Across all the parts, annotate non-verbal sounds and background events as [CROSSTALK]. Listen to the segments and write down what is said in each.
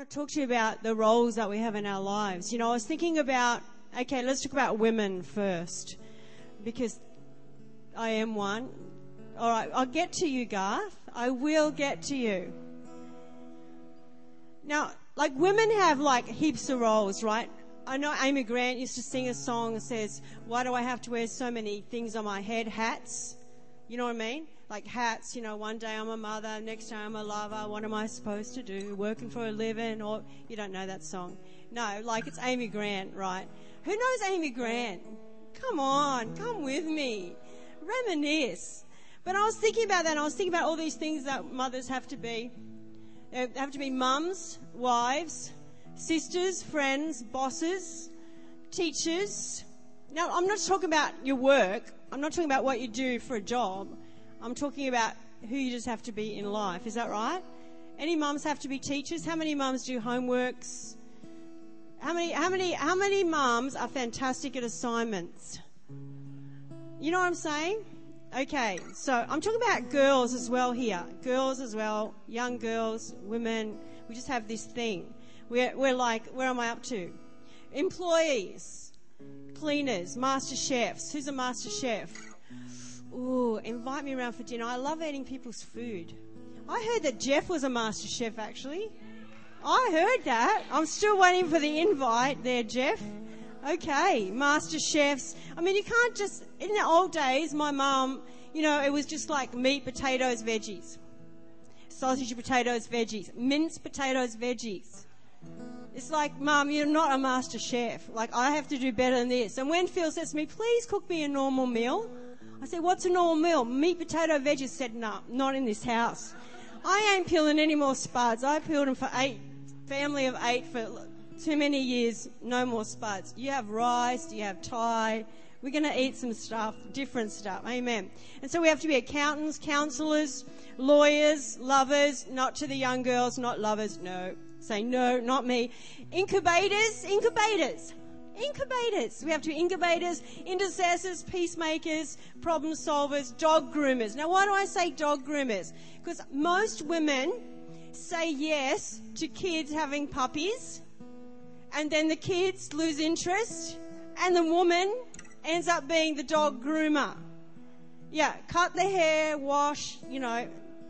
want to talk to you about the roles that we have in our lives. You know, I was thinking about, okay, let's talk about women first, because I am one. All right, I'll get to you, Garth. I will get to you. Now, like women have like heaps of roles, right? I know Amy Grant used to sing a song that says, Why do I have to wear so many things on my head? Hats. You know what I mean? Like hats, you know, one day I'm a mother, next day I'm a lover. What am I supposed to do? Working for a living? Or you don't know that song. No, like it's Amy Grant, right? Who knows Amy Grant? Come on, come with me. Reminisce. But I was thinking about that, and I was thinking about all these things that mothers have to be. They have to be mums, wives, sisters, friends, bosses, teachers. Now, I'm not talking about your work. I'm not talking about what you do for a job. I'm talking about who you just have to be in life. Is that right? Any mums have to be teachers? How many mums do homeworks? How many, how many, how many mums are fantastic at assignments? You know what I'm saying? Okay, so I'm talking about girls as well here. Girls as well, young girls, women. We just have this thing. We're, we're like, where am I up to? Employees, cleaners, master chefs. Who's a master chef? Ooh, invite me around for dinner. I love eating people's food. I heard that Jeff was a master chef actually. I heard that. I'm still waiting for the invite there, Jeff. Okay, master chefs. I mean, you can't just, in the old days, my mum, you know, it was just like meat, potatoes, veggies. Sausage, potatoes, veggies. Minced potatoes, veggies. It's like, Mum, you're not a master chef. Like, I have to do better than this. And when Phil says to me, please cook me a normal meal, I said, what's a normal meal? Meat, potato, veggies. Said, no, not in this house. I ain't peeling any more spuds. I peeled them for eight, family of eight for too many years. No more spuds. You have rice, you have Thai. We're going to eat some stuff, different stuff. Amen. And so we have to be accountants, counselors, lawyers, lovers, not to the young girls, not lovers. No. Say, no, not me. Incubators, incubators. Incubators. We have two incubators, intercessors, peacemakers, problem solvers, dog groomers. Now, why do I say dog groomers? Because most women say yes to kids having puppies, and then the kids lose interest, and the woman ends up being the dog groomer. Yeah, cut the hair, wash, you know,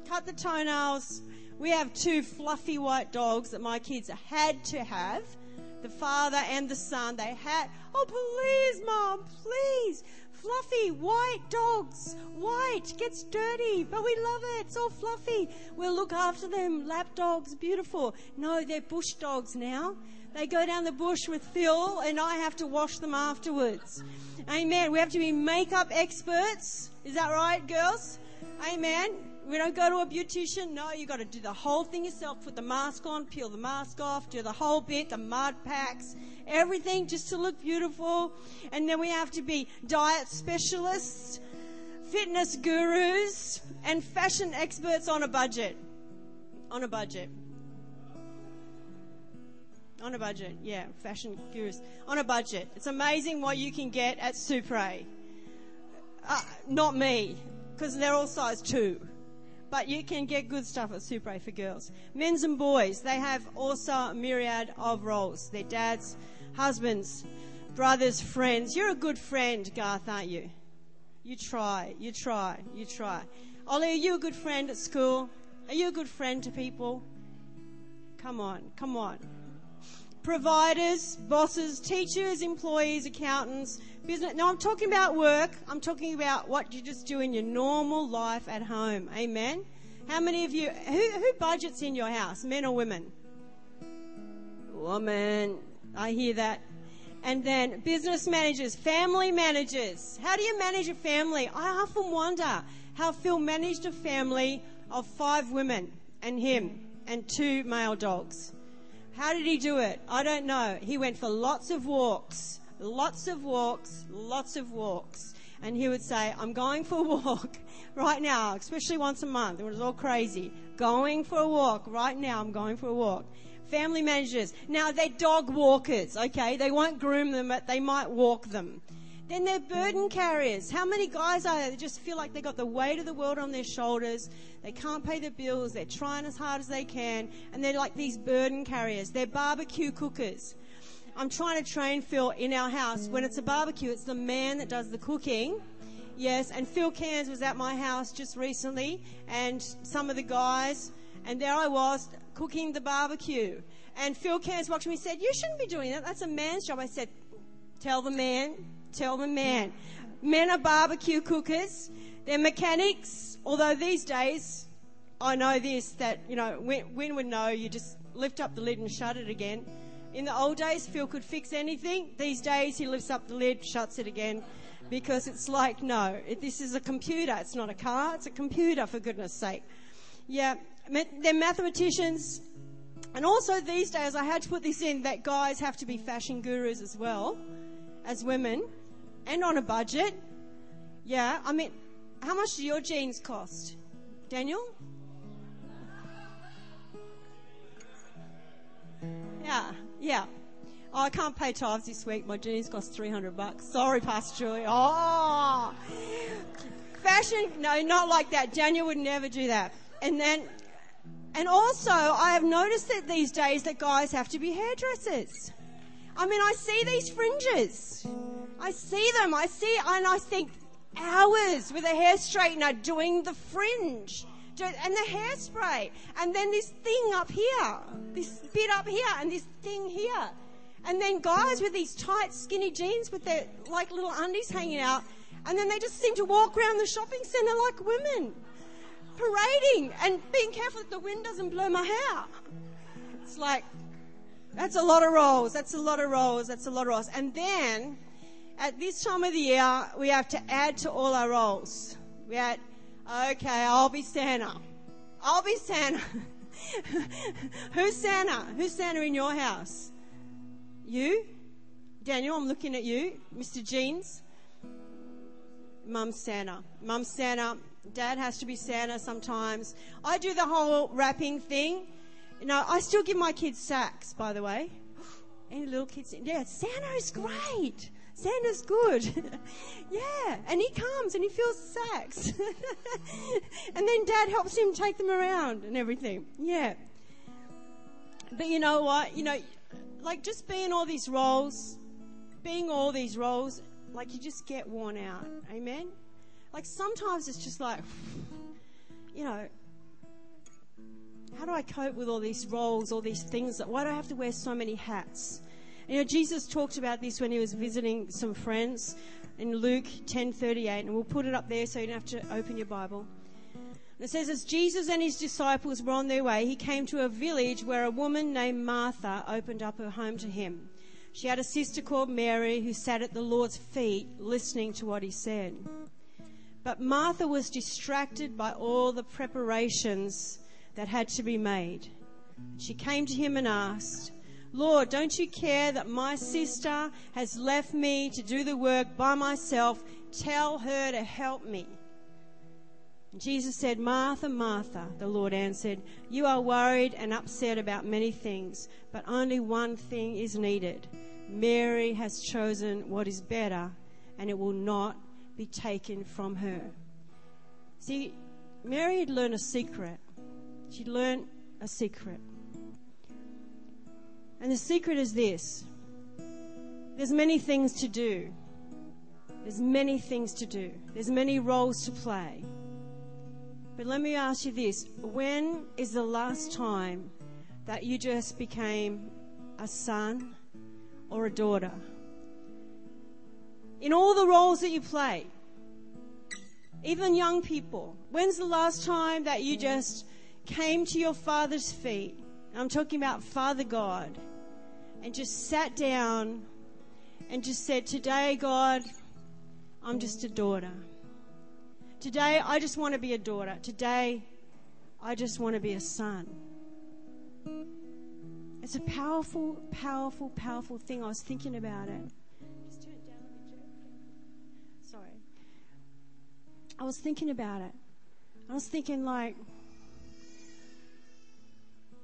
cut the toenails. We have two fluffy white dogs that my kids had to have the father and the son, they had, oh, please, mom, please. Fluffy, white dogs. White gets dirty, but we love it. It's all fluffy. We'll look after them. Lap dogs, beautiful. No, they're bush dogs now. They go down the bush with Phil, and I have to wash them afterwards. Amen. We have to be makeup experts. Is that right, girls? Amen. We don't go to a beautician. No, you've got to do the whole thing yourself. Put the mask on, peel the mask off, do the whole bit, the mud packs, everything just to look beautiful. And then we have to be diet specialists, fitness gurus, and fashion experts on a budget. On a budget. On a budget, yeah, fashion gurus. On a budget. It's amazing what you can get at Supre. Uh, not me, because they're all size two. But you can get good stuff at Supre for girls. Men's and boys, they have also a myriad of roles. Their dads, husbands, brothers, friends. You're a good friend, Garth, aren't you? You try, you try, you try. Ollie, are you a good friend at school? Are you a good friend to people? Come on, come on. Providers, bosses, teachers, employees, accountants, business. No, I'm talking about work. I'm talking about what you just do in your normal life at home. Amen. How many of you, who, who budgets in your house, men or women? Woman. I hear that. And then business managers, family managers. How do you manage a family? I often wonder how Phil managed a family of five women and him and two male dogs. How did he do it? I don't know. He went for lots of walks lots of walks, lots of walks. And he would say, I'm going for a walk [LAUGHS] right now, especially once a month. It was all crazy. Going for a walk right now. I'm going for a walk. Family managers. Now they're dog walkers, okay? They won't groom them, but they might walk them. Then they're burden carriers. How many guys are there that just feel like they got the weight of the world on their shoulders? They can't pay the bills. They're trying as hard as they can. And they're like these burden carriers. They're barbecue cookers. I'm trying to train Phil in our house. When it's a barbecue, it's the man that does the cooking. Yes, and Phil Cairns was at my house just recently, and some of the guys, and there I was cooking the barbecue. And Phil Cairns watched me and said, You shouldn't be doing that. That's a man's job. I said, Tell the man, tell the man. Men are barbecue cookers, they're mechanics, although these days, I know this that, you know, Win would know you just lift up the lid and shut it again. In the old days, Phil could fix anything. These days, he lifts up the lid, shuts it again, because it's like, no, this is a computer. It's not a car. It's a computer, for goodness sake. Yeah, they're mathematicians. And also these days, I had to put this in that guys have to be fashion gurus as well, as women, and on a budget. Yeah, I mean, how much do your jeans cost? Daniel? Yeah, yeah. Oh, I can't pay tithes this week. My jeans cost 300 bucks. Sorry, Pastor Julie. Oh, fashion. No, not like that. Daniel would never do that. And then, and also, I have noticed that these days that guys have to be hairdressers. I mean, I see these fringes. I see them. I see, and I think hours with a hair straightener doing the fringe and the hairspray, and then this thing up here, this bit up here, and this thing here. And then guys with these tight, skinny jeans with their like little undies hanging out, and then they just seem to walk around the shopping centre like women, parading and being careful that the wind doesn't blow my hair. It's like, that's a lot of roles, that's a lot of roles, that's a lot of roles. And then, at this time of the year, we have to add to all our roles. We add, okay, I'll be Santa. I'll be Santa. [LAUGHS] Who's Santa? Who's Santa in your house? You? Daniel, I'm looking at you. Mr. Jeans? Mum Santa. Mum Santa. Dad has to be Santa sometimes. I do the whole wrapping thing. You know, I still give my kids sacks, by the way. Any little kids? Yeah, Santa's great. Santa's good. [LAUGHS] yeah, and he comes and he fills sacks. [LAUGHS] and then dad helps him take them around and everything. Yeah. But you know what? You know, like just being all these roles, being all these roles, like you just get worn out. Amen? Like sometimes it's just like, [SIGHS] you know, how do I cope with all these roles, all these things? Why do I have to wear so many hats? You know, Jesus talked about this when he was visiting some friends in Luke 10:38, and we'll put it up there so you don't have to open your Bible. It says, as Jesus and his disciples were on their way, he came to a village where a woman named Martha opened up her home to him. She had a sister called Mary who sat at the Lord's feet listening to what he said. But Martha was distracted by all the preparations that had to be made. She came to him and asked, Lord, don't you care that my sister has left me to do the work by myself? Tell her to help me. Jesus said, Martha, Martha, the Lord answered, You are worried and upset about many things, but only one thing is needed. Mary has chosen what is better, and it will not be taken from her. See, Mary had learned a secret. She learned a secret. And the secret is this there's many things to do. There's many things to do. There's many roles to play. But let me ask you this when is the last time that you just became a son or a daughter? In all the roles that you play, even young people, when's the last time that you just came to your father's feet? I'm talking about Father God, and just sat down and just said, Today, God, I'm just a daughter. Today, I just want to be a daughter. Today, I just want to be a son. It's a powerful, powerful, powerful thing. I was thinking about it. Just turn it down a bit, Sorry. I was thinking about it. I was thinking, like,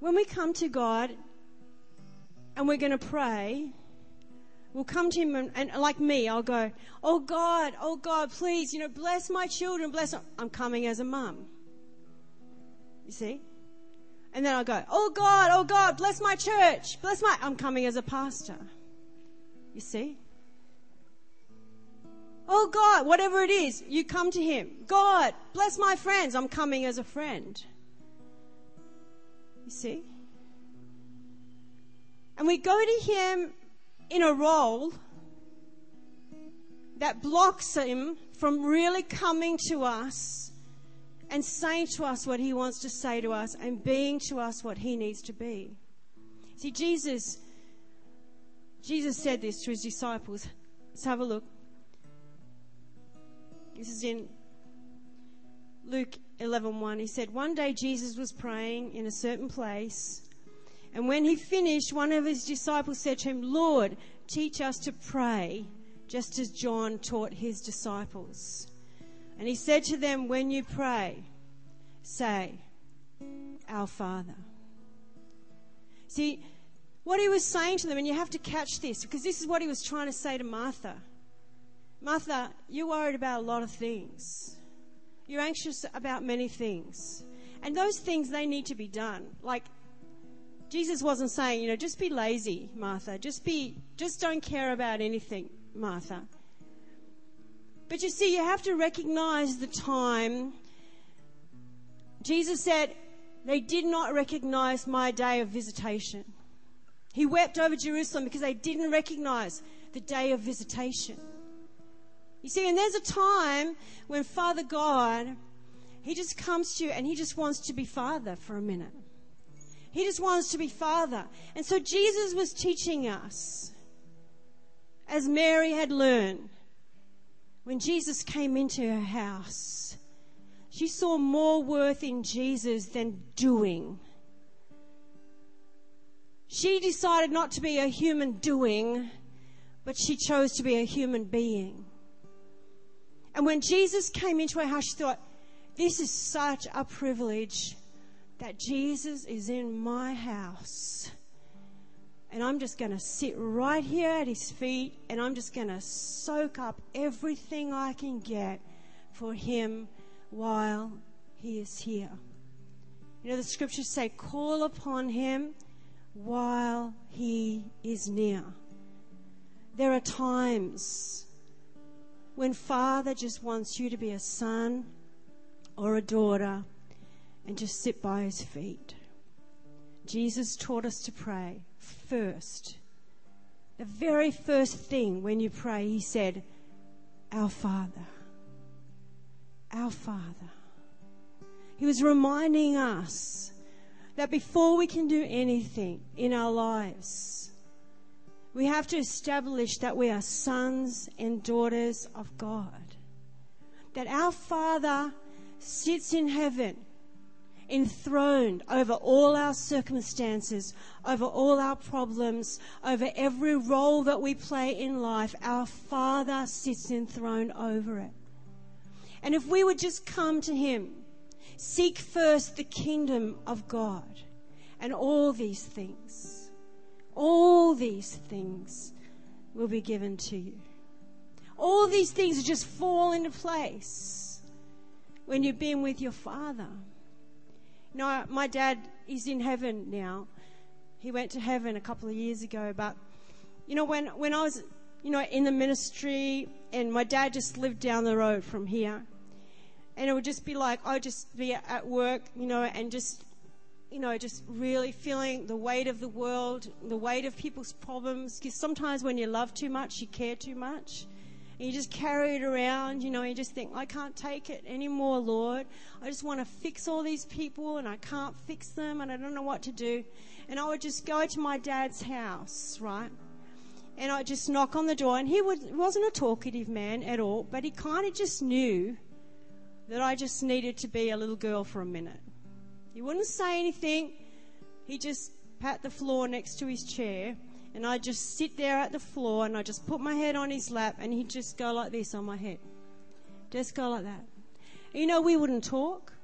when we come to God and we're going to pray, we'll come to him and, and, like me, I'll go, Oh God, oh God, please, you know, bless my children, bless. I'm coming as a mum. You see? And then I'll go, Oh God, oh God, bless my church, bless my, I'm coming as a pastor. You see? Oh God, whatever it is, you come to Him. God, bless my friends, I'm coming as a friend. You see? And we go to Him in a role that blocks Him from really coming to us and saying to us what He wants to say to us and being to us what He needs to be. See, Jesus, Jesus said this to His disciples. Let's have a look. This is in Luke 11:1. He said, "One day Jesus was praying in a certain place, and when he finished, one of his disciples said to him, "Lord, teach us to pray, just as John taught his disciples." And he said to them, "When you pray, say, Our Father." See, what he was saying to them, and you have to catch this because this is what he was trying to say to Martha. Martha, you're worried about a lot of things. You're anxious about many things. And those things, they need to be done. Like, Jesus wasn't saying, you know, just be lazy, Martha. Just be, just don't care about anything, Martha. But you see, you have to recognize the time. Jesus said, they did not recognize my day of visitation. He wept over Jerusalem because they didn't recognize the day of visitation. You see, and there's a time when Father God, He just comes to you and He just wants to be Father for a minute. He just wants to be Father. And so Jesus was teaching us, as Mary had learned, when Jesus came into her house, she saw more worth in Jesus than doing. She decided not to be a human doing, but she chose to be a human being. And when Jesus came into her house, she thought, this is such a privilege that Jesus is in my house. And I'm just going to sit right here at his feet and I'm just going to soak up everything I can get for him while he is here. You know, the scriptures say, call upon him while he is near. There are times when Father just wants you to be a son or a daughter and just sit by his feet. Jesus taught us to pray first. The very first thing when you pray, he said, Our Father. Our Father. He was reminding us that before we can do anything in our lives, we have to establish that we are sons and daughters of God. That our Father sits in heaven, enthroned over all our circumstances, over all our problems, over every role that we play in life. Our Father sits enthroned over it. And if we would just come to Him, seek first the kingdom of God and all these things all these things will be given to you. All these things just fall into place when you've been with your Father. Know, my dad is in heaven now. He went to heaven a couple of years ago, but you know, when, when I was, you know, in the ministry and my dad just lived down the road from here, and it would just be like, I'd just be at work, you know, and just you know, just really feeling the weight of the world, the weight of people's problems. Because sometimes when you love too much, you care too much. And you just carry it around, you know, you just think, I can't take it anymore, Lord. I just want to fix all these people and I can't fix them and I don't know what to do. And I would just go to my dad's house, right? And I'd just knock on the door and he would, wasn't a talkative man at all, but he kind of just knew that I just needed to be a little girl for a minute. He wouldn't say anything. He just pat the floor next to his chair. And I'd just sit there at the floor and I'd just put my head on his lap and he'd just go like this on my head. Just go like that. And you know, we wouldn't talk.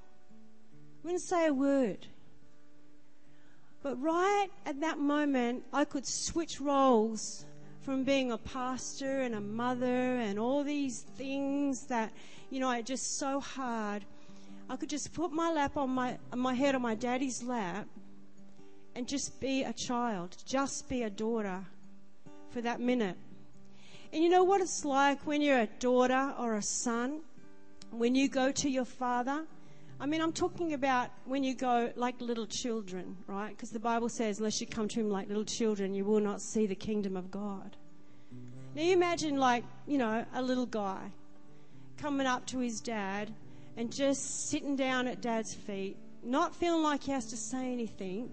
We wouldn't say a word. But right at that moment, I could switch roles from being a pastor and a mother and all these things that, you know, are just so hard. I could just put my lap on my, my head on my daddy's lap and just be a child, just be a daughter for that minute. And you know what it's like when you're a daughter or a son? When you go to your father? I mean, I'm talking about when you go like little children, right? Because the Bible says, unless you come to him like little children, you will not see the kingdom of God. Now you imagine like, you know, a little guy coming up to his dad and just sitting down at dad's feet, not feeling like he has to say anything,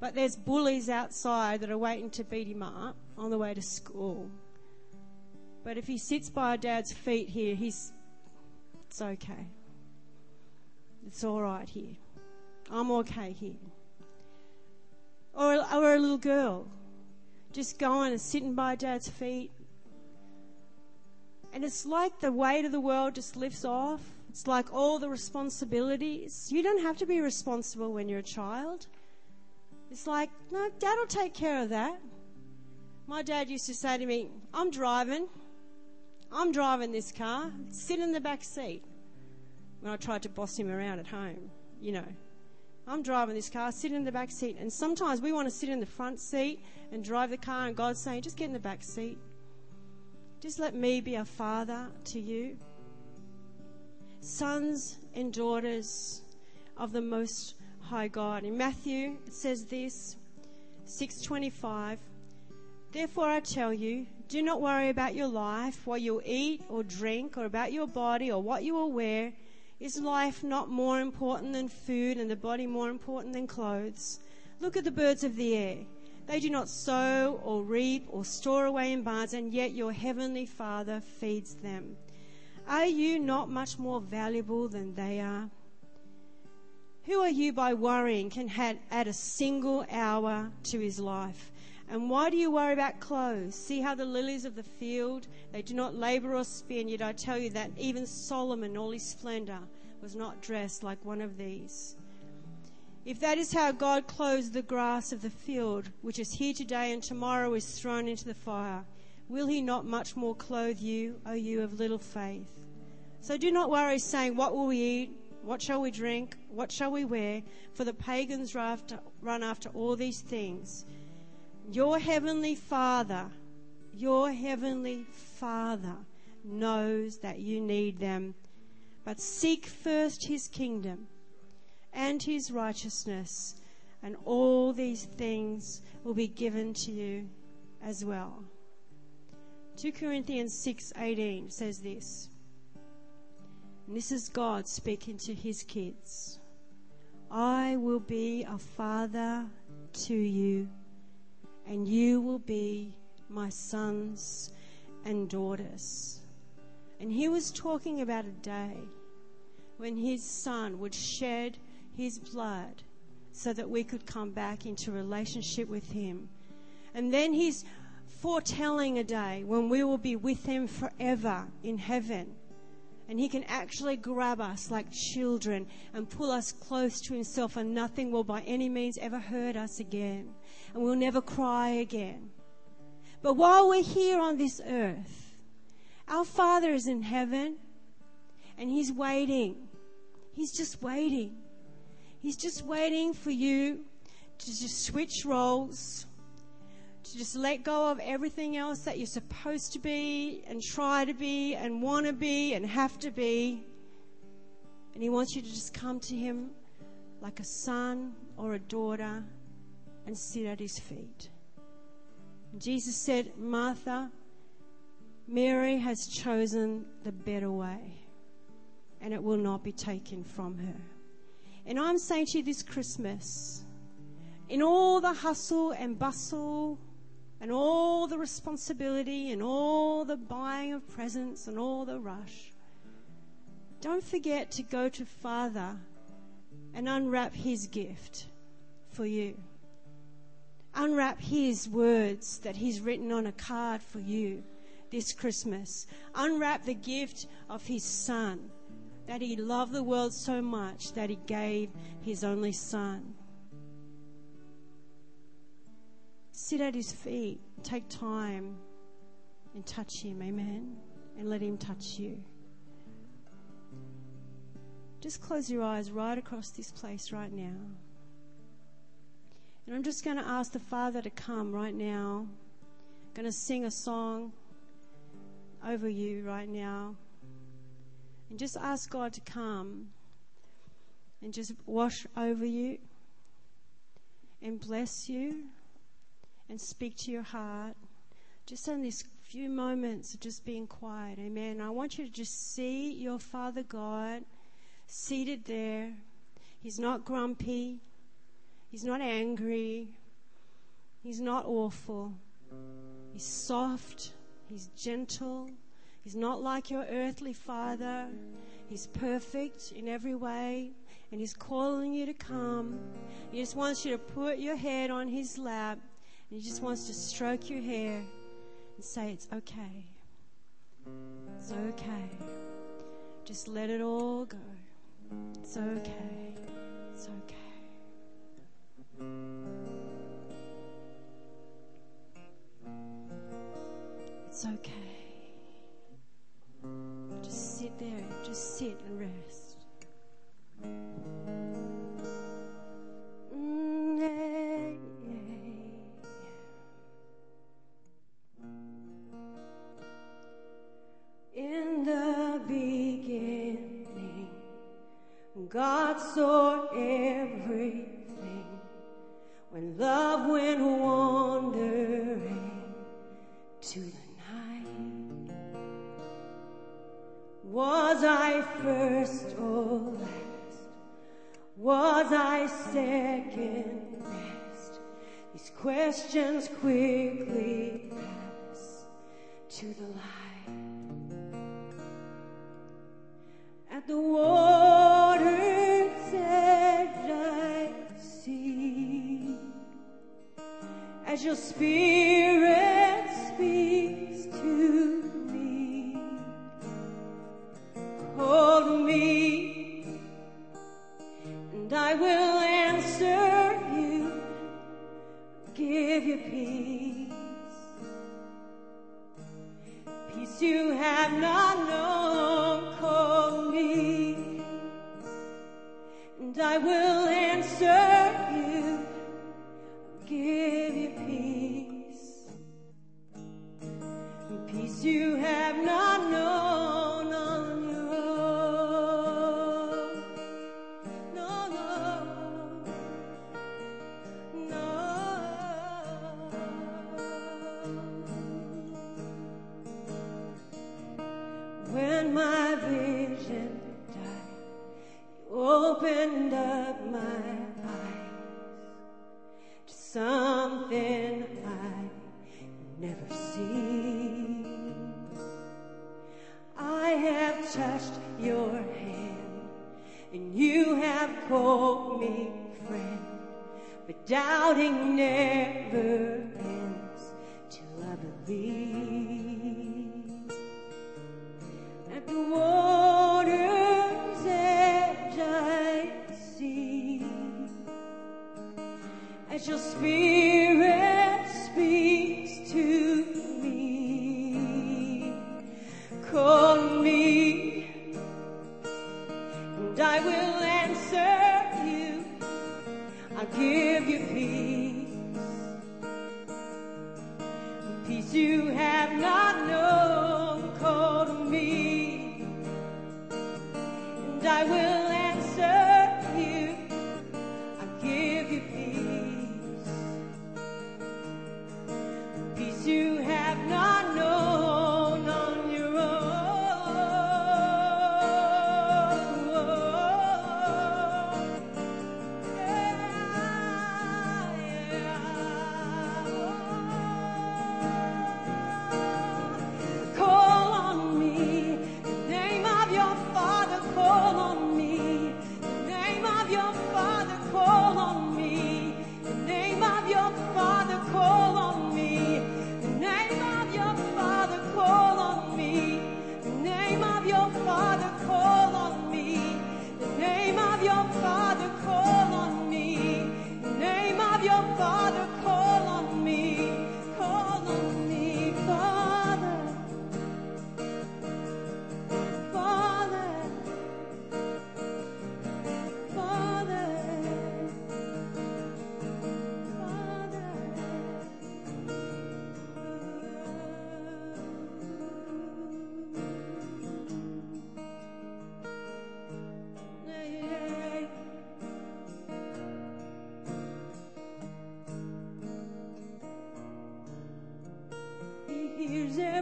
but there's bullies outside that are waiting to beat him up on the way to school. But if he sits by dad's feet here, he's, it's okay. It's all right here. I'm okay here. Or, or a little girl just going and sitting by dad's feet. And it's like the weight of the world just lifts off. It's like all the responsibilities. You don't have to be responsible when you're a child. It's like, no, dad will take care of that. My dad used to say to me, I'm driving. I'm driving this car. Sit in the back seat when I tried to boss him around at home. You know, I'm driving this car, sit in the back seat. And sometimes we want to sit in the front seat and drive the car, and God's saying, just get in the back seat. Just let me be a father to you. Sons and daughters of the Most High God. In Matthew, it says this 625. Therefore, I tell you, do not worry about your life, what you'll eat or drink, or about your body, or what you will wear. Is life not more important than food and the body more important than clothes? Look at the birds of the air. They do not sow or reap or store away in barns, and yet your heavenly Father feeds them. Are you not much more valuable than they are? Who are you by worrying can add a single hour to his life? And why do you worry about clothes? See how the lilies of the field, they do not labor or spin, yet I tell you that even Solomon, all his splendor, was not dressed like one of these. If that is how God clothes the grass of the field, which is here today and tomorrow is thrown into the fire, will he not much more clothe you, O you of little faith? So do not worry, saying, What will we eat? What shall we drink? What shall we wear? For the pagans run after all these things. Your heavenly Father, your heavenly Father knows that you need them. But seek first his kingdom and his righteousness, and all these things will be given to you as well. 2 Corinthians 6:18 says this. And this is God speaking to his kids. I will be a father to you and you will be my sons and daughters. And he was talking about a day when his son would shed his blood so that we could come back into relationship with him. And then he's foretelling a day when we will be with him forever in heaven. And he can actually grab us like children and pull us close to himself, and nothing will by any means ever hurt us again and we'll never cry again. But while we're here on this earth, our Father is in heaven and He's waiting. He's just waiting. He's just waiting for you to just switch roles, to just let go of everything else that you're supposed to be and try to be and want to be and have to be. And He wants you to just come to Him like a son or a daughter and sit at his feet. Jesus said, Martha, Mary has chosen the better way, and it will not be taken from her. And I'm saying to you this Christmas, in all the hustle and bustle, and all the responsibility, and all the buying of presents, and all the rush, don't forget to go to Father and unwrap His gift for you unwrap His words that He's written on a card for you this Christmas. Unwrap the gift of His Son, that He loved the world so much that He gave His only Son. Sit at his feet, take time and touch him. Amen. And let him touch you. Just close your eyes right across this place right now. And I'm just going to ask the Father to come right now. I'm going to sing a song over you right now. And just ask God to come and just wash over you and bless you and speak to your heart. Just in these few moments of just being quiet. Amen. I want you to just see your Father God seated there. He's not grumpy. He's not angry. He's not awful. He's soft. He's gentle. He's not like your earthly father. He's perfect in every way. And He's calling you to come. He just wants you to put your head on His lap. And He just wants to stroke your hair and say, It's okay. It's okay. Just let it all go. It's okay. It's okay. It's okay. Just sit there. Just sit and rest. Was I second best? These questions quickly pass to the light. At the water's edge I see As your spirit peace. Peace you have not known, call me, and I will till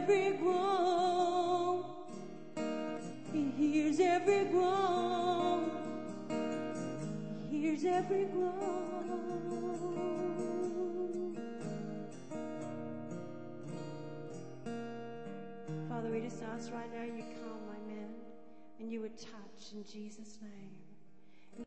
every groan. He hears every groan. He hears every groan. Father, we just ask right now you come, my man, and you would touch in Jesus' name.